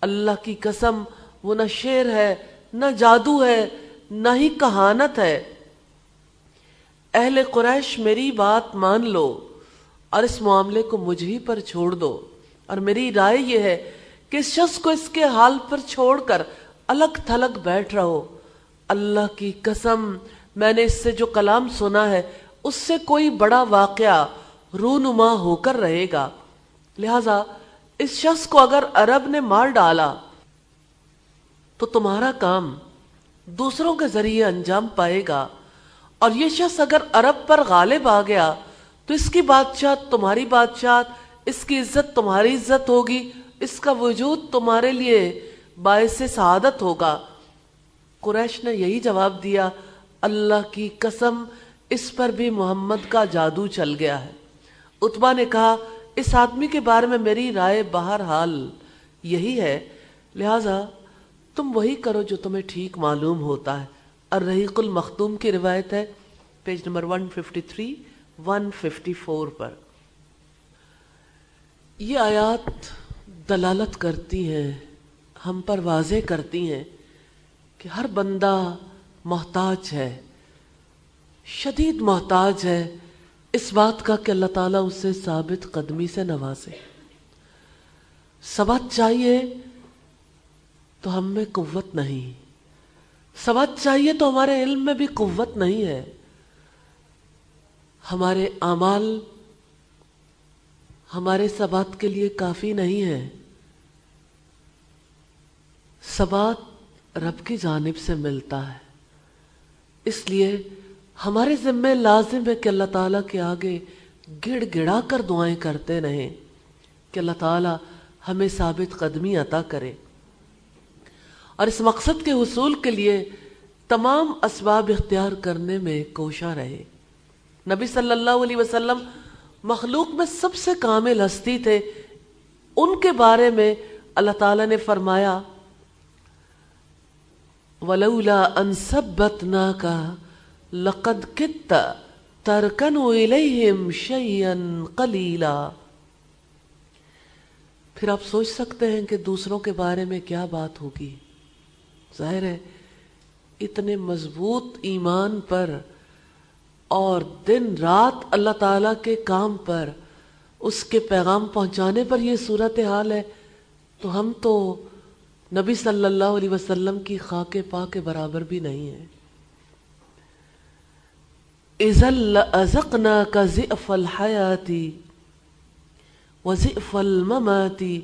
اللہ کی قسم وہ نہ شیر ہے، نہ جادو ہے، نہ ہی کہانت ہے۔ اہل قریش، میری بات مان لو اور اس معاملے کو مجھ ہی پر چھوڑ دو۔ اور میری رائے یہ ہے کہ اس شخص کو اس کے حال پر چھوڑ کر الگ تھلگ بیٹھ رہو۔ اللہ کی قسم، میں نے اس سے جو کلام سنا ہے، اس سے کوئی بڑا واقعہ رونما ہو کر رہے گا۔ لہذا اس شخص کو اگر عرب نے مار ڈالا تو تمہارا کام دوسروں کے ذریعے انجام پائے گا۔ اور یہ شخص اگر عرب پر غالب آ گیا، تو اس کی بادشاہ تمہاری بادشاہ، اس کی عزت تمہاری عزت ہوگی، اس کا وجود تمہارے لیے باعث سعادت ہوگا۔ قریش نے یہی جواب دیا، اللہ کی قسم، اس پر بھی محمد کا جادو چل گیا ہے۔ اتبا نے کہا، اس آدمی کے بارے میں میری رائے بہرحال یہی ہے، لہذا تم وہی کرو جو تمہیں ٹھیک معلوم ہوتا ہے۔ الرحیق المختوم کی روایت ہے، پیج نمبر 153 154 پر۔ یہ آیات دلالت کرتی ہیں، ہم پر واضح کرتی ہیں کہ ہر بندہ محتاج ہے، شدید محتاج ہے اس بات کا کہ اللہ تعالیٰ اسے ثابت قدمی سے نوازے۔ سبات چاہیے تو ہم میں قوت نہیں۔ سبات چاہیے تو ہمارے علم میں بھی قوت نہیں ہے۔ ہمارے اعمال ہمارے سبات کے لیے کافی نہیں ہے سبات رب کی جانب سے ملتا ہے۔ اس لیے ہمارے ذمے لازم ہے کہ اللہ تعالیٰ کے آگے گڑ گڑا کر دعائیں کرتے رہیں۔ کہ اللہ تعالیٰ ہمیں ثابت قدمی عطا کرے۔ اور اس مقصد کے حصول کے لیے تمام اسباب اختیار کرنے میں کوشاں رہے۔ نبی صلی اللہ علیہ وسلم مخلوق میں سب سے کامل ہستی تھے۔ ان کے بارے میں اللہ تعالی نے فرمایا، ولولا ان ثبتناك لقد كدت تركن اليهم شيئا قليلا۔ پھر آپ سوچ سکتے ہیں کہ دوسروں کے بارے میں کیا بات ہوگی۔ ظاہر ہے، اتنے مضبوط ایمان پر اور دن رات اللہ تعالی کے کام پر، اس کے پیغام پہنچانے پر یہ صورت حال ہے، تو ہم تو نبی صلی اللہ علیہ وسلم کی خاک پا کے برابر بھی نہیں ہے ازقنا کا ضعف الحیاتی وضعف المماتی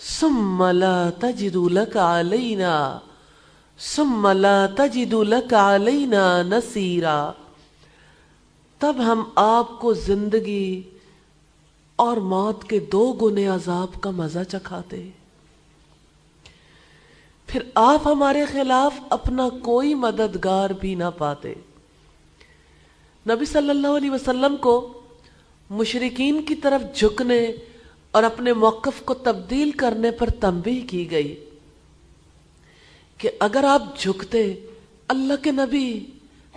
ثم لا تجد لك علینا ثم لا تجد لك علینا نصیرا تب ہم آپ کو زندگی اور موت کے دو گنے عذاب کا مزہ چکھاتے۔ پھر آپ ہمارے خلاف اپنا کوئی مددگار بھی نہ پاتے۔ نبی صلی اللہ علیہ وسلم کو مشرقین کی طرف جھکنے اور اپنے موقف کو تبدیل کرنے پر تنبیہ کی گئی۔ کہ اگر آپ جھکتے، اللہ کے نبی،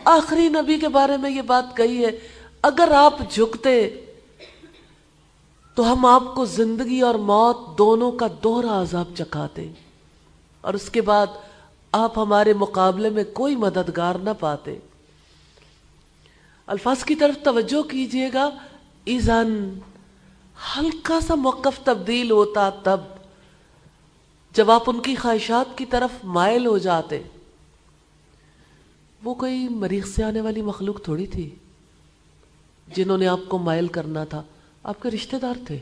آخری نبی کے بارے میں یہ بات کہی ہے، اگر آپ جھکتے، تو ہم آپ کو زندگی اور موت دونوں کا دوہرا عذاب چکھاتے اور اس کے بعد آپ ہمارے مقابلے میں کوئی مددگار نہ پاتے۔ الفاظ کی طرف توجہ کیجیے گا۔ ایزن ہلکا سا موقف تبدیل ہوتا تب جب آپ ان کی خواہشات کی طرف مائل ہو جاتے، وہ کوئی مریخ سے آنے والی مخلوق تھوڑی تھی، جنہوں نے آپ کو مائل کرنا تھا۔ آپ کے رشتہ دار تھے،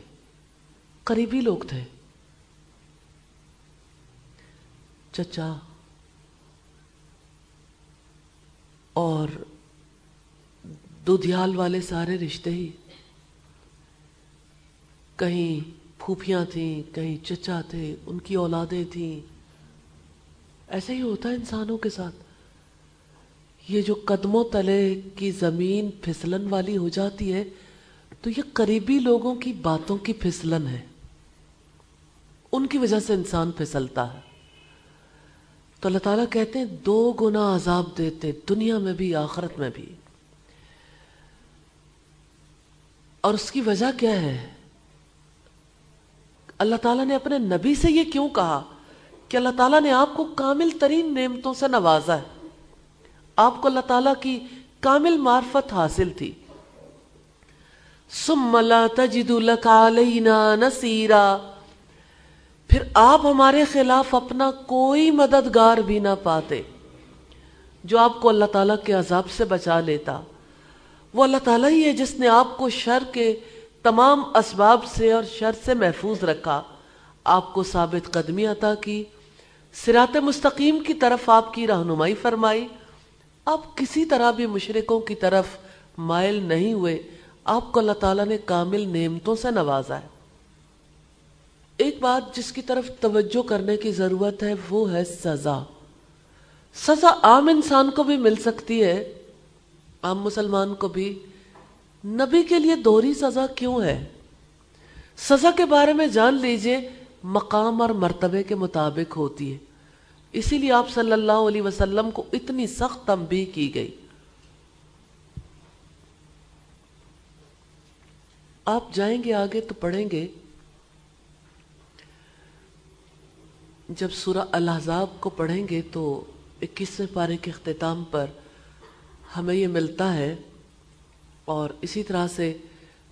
قریبی لوگ تھے۔ چچا، اور دودھیال والے سارے رشتے ہی کہیں پھوپھیاں تھیں، کہیں چچا تھے، ان کی اولادیں تھیں۔ ایسے ہی ہوتا ہے انسانوں کے ساتھ۔ یہ جو قدموں تلے کی زمین پھسلن والی ہو جاتی ہے، تو یہ قریبی لوگوں کی باتوں کی پھسلن ہے۔ ان کی وجہ سے انسان پھسلتا ہے۔ تو اللہ تعالیٰ کہتے ہیں، دو گنا عذاب دیتے دنیا میں بھی، آخرت میں بھی۔ اور اس کی وجہ کیا ہے؟ اللہ تعالیٰ نے اپنے نبی سے یہ کیوں کہا کہ اللہ تعالیٰ نے آپ کو کامل ترین نعمتوں سے نوازا ہے؟ آپ کو اللہ تعالیٰ کی کامل معرفت حاصل تھی۔ ثم لا تجد لك علينا نصيرا پھر آپ ہمارے خلاف اپنا کوئی مددگار بھی نہ پاتے۔ جو آپ کو اللہ تعالیٰ کے عذاب سے بچا لیتا۔ وہ اللہ تعالیٰ ہی ہے جس نے آپ کو شر کے تمام اسباب سے اور شر سے محفوظ رکھا۔ آپ کو ثابت قدمی عطا کی۔ سرات مستقیم کی طرف آپ کی رہنمائی فرمائی۔ آپ کسی طرح بھی مشرقوں کی طرف مائل نہیں ہوئے۔ آپ کو اللہ تعالیٰ نے کامل نعمتوں سے نوازا ہے۔ ایک بات جس کی طرف توجہ کرنے کی ضرورت ہے، وہ ہے سزا۔ سزا عام انسان کو بھی مل سکتی ہے۔ عام مسلمان کو بھی۔ نبی کے لیے دوہری سزا کیوں ہے؟ سزا کے بارے میں جان لیجیے، مقام اور مرتبے کے مطابق ہوتی ہے۔ اسی لیے آپ صلی اللہ علیہ وسلم کو اتنی سخت تنبیہ کی گئی۔ آپ جائیں گے آگے تو پڑھیں گے۔ جب سورہ الحضاب کو پڑھیں گے تو اکیسویں پارے کے اختتام پر ہمیں یہ ملتا ہے۔ اور اسی طرح سے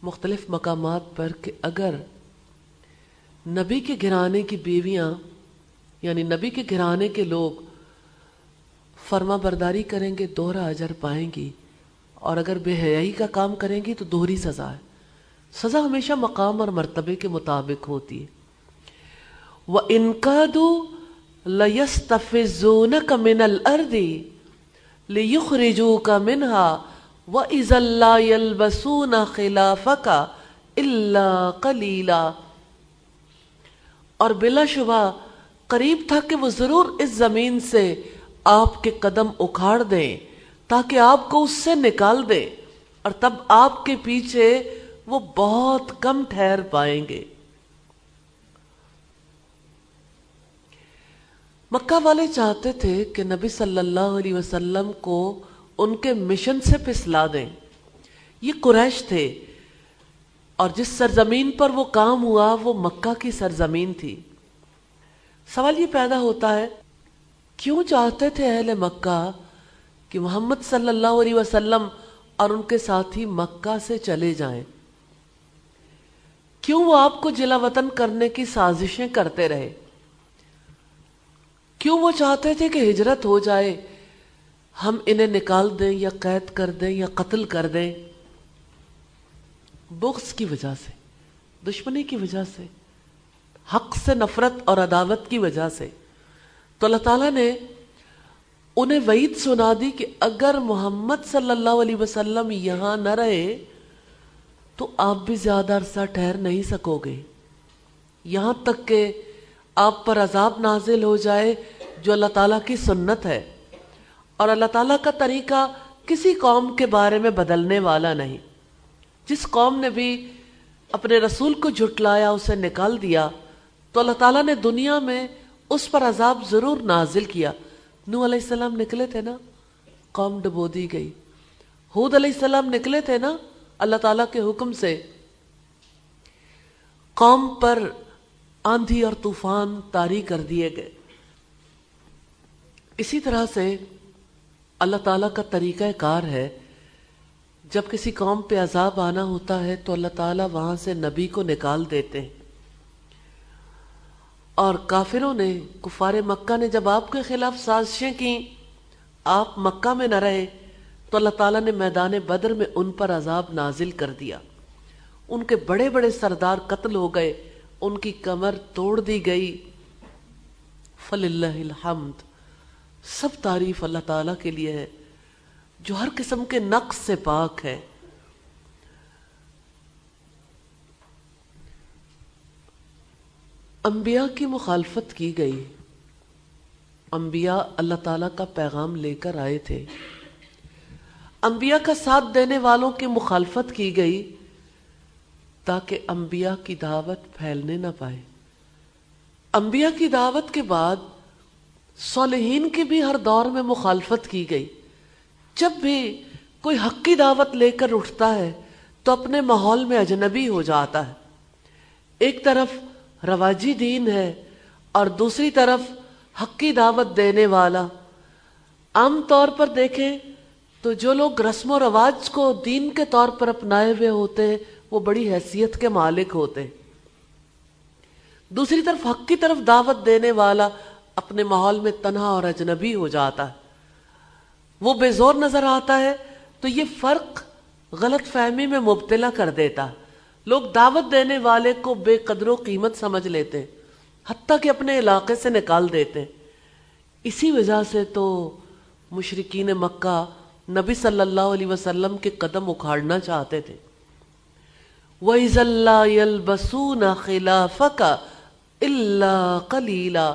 مختلف مقامات پر کہ اگر نبی کے گھرانے کی بیویاں یعنی نبی کے گھرانے کے لوگ فرما برداری کریں گے، دوہرا اجر پائیں گی اور اگر بے حیائی کا کام کریں گی تو دوہری سزا ہے۔ سزا ہمیشہ مقام اور مرتبے کے مطابق ہوتی ہے۔ وہ ان کا دو لستفون کا من الردی کا منہا و از اللہ بسون خلاف کا اللہ کلیلا اور بلا شبہ قریب تھا کہ وہ ضرور اس زمین سے آپ کے قدم اکھاڑ دیں تاکہ آپ کو اس سے نکال دیں اور تب آپ کے پیچھے وہ بہت کم ٹھہر پائیں گے۔ مکہ والے چاہتے تھے کہ نبی صلی اللہ علیہ وسلم کو ان کے مشن سے پسلا دیں۔ یہ قریش تھے۔ اور جس سرزمین پر وہ کام ہوا، وہ مکہ کی سرزمین تھی۔ سوال یہ پیدا ہوتا ہے، کیوں چاہتے تھے اہل مکہ کہ محمد صلی اللہ علیہ وسلم اور ان کے ساتھی مکہ سے چلے جائیں؟ کیوں وہ آپ کو جلا وطن کرنے کی سازشیں کرتے رہے؟ کیوں وہ چاہتے تھے کہ ہجرت ہو جائے ہم انہیں نکال دیں یا قید کر دیں یا قتل کر دیں، بغض کی وجہ سے، دشمنی کی وجہ سے، حق سے نفرت اور عداوت کی وجہ سے۔ تو اللہ تعالیٰ نے انہیں وعید سنا دی کہ اگر محمد صلی اللہ علیہ وسلم یہاں نہ رہے، تو آپ بھی زیادہ عرصہ ٹھہر نہیں سکو گے۔ یہاں تک کہ آپ پر عذاب نازل ہو جائے، جو اللہ تعالیٰ کی سنت ہے۔ اور اللہ تعالیٰ کا طریقہ کسی قوم کے بارے میں بدلنے والا نہیں۔ جس قوم نے بھی اپنے رسول کو جھٹلایا، اسے نکال دیا، تو اللہ تعالیٰ نے دنیا میں اس پر عذاب ضرور نازل کیا۔ نو علیہ السلام نکلے تھے نا؟ قوم ڈبو دی گئی۔ حود علیہ السلام نکلے تھے نا؟ اللہ تعالیٰ کے حکم سے۔ قوم پر آندھی اور طوفان تاری کر دیے گئے۔ اسی طرح سے اللہ تعالیٰ کا طریقہ کار ہے۔ جب کسی قوم پہ عذاب آنا ہوتا ہے تو اللہ تعالیٰ وہاں سے نبی کو نکال دیتے ہیں۔ اور کافروں نے، کفار مکہ نے جب آپ کے خلاف سازشیں کی آپ مکہ میں نہ رہے تو اللہ تعالیٰ نے میدان بدر میں ان پر عذاب نازل کر دیا۔ ان کے بڑے بڑے سردار قتل ہو گئے، ان کی کمر توڑ دی گئی۔ فل اللہ الحمد۔ سب تعریف اللہ تعالیٰ کے لیے ہے، جو ہر قسم کے نقص سے پاک ہے۔ انبیاء کی مخالفت کی گئی۔ انبیاء اللہ تعالیٰ کا پیغام لے کر آئے تھے۔ انبیاء کا ساتھ دینے والوں کی مخالفت کی گئی تاکہ انبیاء کی دعوت پھیلنے نہ پائے۔ انبیاء کی دعوت کے بعد صالحین کی بھی ہر دور میں مخالفت کی گئی۔ جب بھی کوئی حق کی دعوت لے کر اٹھتا ہے، تو اپنے ماحول میں اجنبی ہو جاتا ہے۔ ایک طرف رواجی دین ہے اور دوسری طرف حق کی دعوت دینے والا۔ عام طور پر دیکھیں تو جو لوگ رسم و رواج کو دین کے طور پر اپنائے ہوئے ہوتے ہیں، وہ بڑی حیثیت کے مالک ہوتے ہیں۔ دوسری طرف حق کی طرف دعوت دینے والا اپنے ماحول میں تنہا اور اجنبی ہو جاتا ہے۔ وہ بے زور نظر آتا ہے تو یہ فرق غلط فہمی میں مبتلا کر دیتا۔ لوگ دعوت دینے والے کو بے قدر و قیمت سمجھ لیتے ہیں، حتیٰ کہ اپنے علاقے سے نکال دیتے ہیں۔ اسی وجہ سے تو مشرقین مکہ نبی صلی اللہ علیہ وسلم کے قدم اکھاڑنا چاہتے تھے۔ وَإِذَا اللَّهَ يَلْبَسُونَ خِلَافَكَ إِلَّا قَلِيلًا۔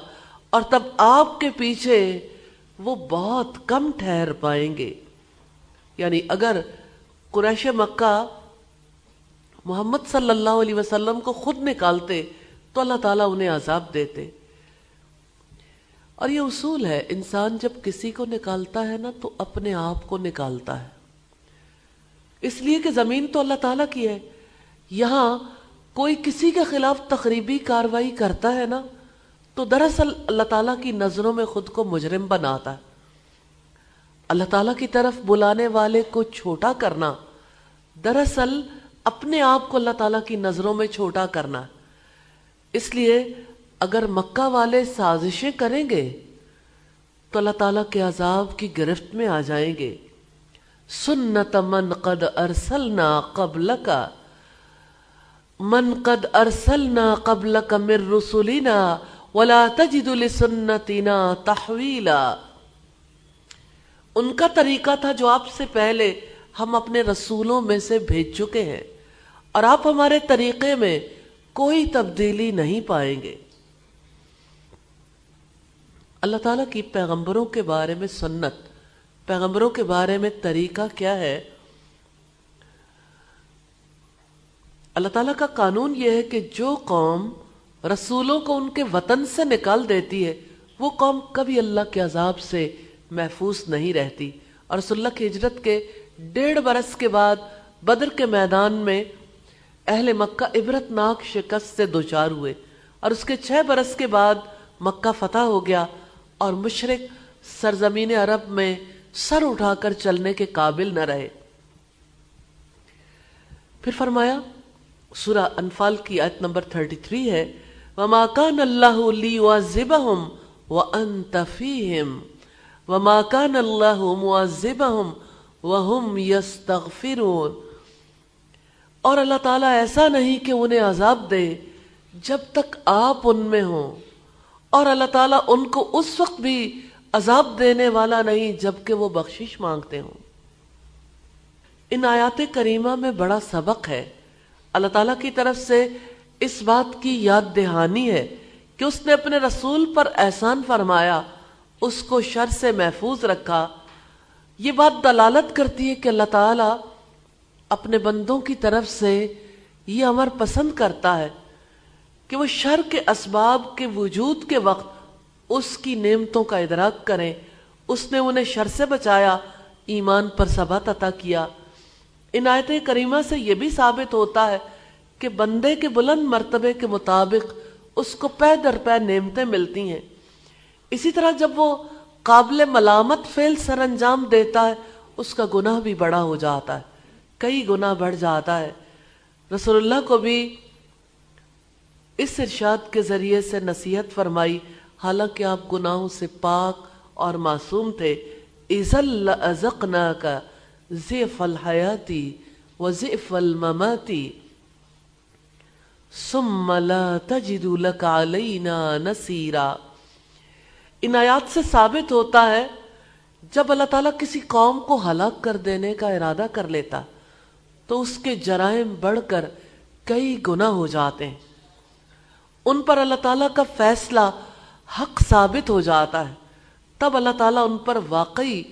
اور تب آپ کے پیچھے وہ بہت کم ٹھہر پائیں گے۔ یعنی اگر قریش مکہ محمد صلی اللہ علیہ وسلم کو خود نکالتے تو اللہ تعالیٰ انہیں عذاب دیتے۔ اور یہ اصول ہے، انسان جب کسی کو نکالتا ہے نا تو اپنے آپ کو نکالتا ہے۔ اس لیے کہ زمین تو اللہ تعالیٰ کی ہے۔ یہاں کوئی کسی کے خلاف تقریبی کاروائی کرتا ہے نا تو دراصل اللہ تعالیٰ کی نظروں میں خود کو مجرم بناتا ہے۔ اللہ تعالیٰ کی طرف بلانے والے کو چھوٹا کرنا، دراصل اپنے آپ کو اللہ تعالیٰ کی نظروں میں چھوٹا کرنا۔ اس لیے اگر مکہ والے سازشیں کریں گے، تو اللہ تعالیٰ کے عذاب کی گرفت میں آ جائیں گے۔ سنت من قد ارسلنا قبل کا من قد ارسلنا قبل کا مر رسولینا ولا تجد لسنتنا تحویلا ان کا طریقہ تھا جو آپ سے پہلے ہم اپنے رسولوں میں سے بھیج چکے ہیں، اور آپ ہمارے طریقے میں کوئی تبدیلی نہیں پائیں گے۔ اللہ تعالیٰ کی پیغمبروں کے بارے میں سنت، پیغمبروں کے بارے میں طریقہ کیا ہے؟ اللہ تعالیٰ کا قانون یہ ہے کہ جو قوم رسولوں کو ان کے وطن سے نکال دیتی ہے، وہ قوم کبھی اللہ کے عذاب سے محفوظ نہیں رہتی۔ اور رسول اللہ کی ہجرت کے ڈیڑھ برس کے بعد بدر کے میدان میں اہل مکہ عبرت ناک شکست سے دوچار ہوئے۔ اور اس کے چھ برس کے بعد مکہ فتح ہو گیا اور مشرق سرزمین عرب میں سر اٹھا کر چلنے کے قابل نہ رہے۔ پھر فرمایا، سورہ انفال کی آیت نمبر 33 ہے وَمَا كَانَ اللَّهُ لِيُعَذِّبَهُمْ وَأَنْتَ فِيهِمْ. وَمَا كَانَ اللَّهُ مُعَذِّبَهُمْ وَهُمْ يَسْتَغْفِرُونَ. اور اللہ تعالیٰ ایسا نہیں کہ انہیں عذاب دے جب تک آپ ان میں ہوں. اور اللہ تعالیٰ ان کو اس وقت بھی عذاب دینے والا نہیں جبکہ وہ بخشش مانگتے ہوں. ان آیات کریمہ میں بڑا سبق ہے. اللہ تعالیٰ کی طرف سے اس بات کی یاد دہانی ہے کہ اس نے اپنے رسول پر احسان فرمایا، اس کو شر سے محفوظ رکھا۔ یہ بات دلالت کرتی ہے کہ اللہ تعالیٰ اپنے بندوں کی طرف سے یہ امر پسند کرتا ہے کہ وہ شر کے اسباب کے وجود کے وقت اس کی نعمتوں کا ادراک کریں۔ اس نے انہیں شر سے بچایا، ایمان پر ثبات عطا کیا۔ عنایت کریمہ سے یہ بھی ثابت ہوتا ہے کہ بندے کے بلند مرتبے کے مطابق اس کو پہ در پہ نعمتیں ملتی ہیں۔ اسی طرح جب وہ قابل ملامت فیل سر انجام دیتا ہے، اس کا گناہ بھی بڑا ہو جاتا ہے۔ کئی گناہ بڑھ جاتا ہے۔ رسول اللہ کو بھی اس ارشاد کے ذریعے سے نصیحت فرمائی۔ حالانکہ آپ گناہوں سے پاک اور معصوم تھے۔ عزل ازقنا کا ضیف الحیاتی و ضیف المماتی ثم لا تجد لك علینا نصیرا۔ ان آیات سے ثابت ہوتا ہے، جب اللہ تعالیٰ کسی قوم کو ہلاک کر دینے کا ارادہ کر لیتا، تو اس کے جرائم بڑھ کر کئی گناہ ہو جاتے ہیں۔ ان پر اللہ تعالیٰ کا فیصلہ حق ثابت ہو جاتا ہے۔ تب اللہ تعالیٰ ان پر واقعی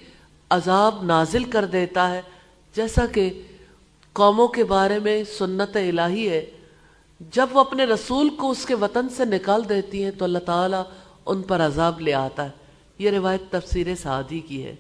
عذاب نازل کر دیتا ہے، جیسا کہ قوموں کے بارے میں سنت الہی ہے۔ جب وہ اپنے رسول کو اس کے وطن سے نکال دیتی ہیں تو اللہ تعالیٰ ان پر عذاب لے آتا ہے۔ یہ روایت تفسیر سعدی کی ہے۔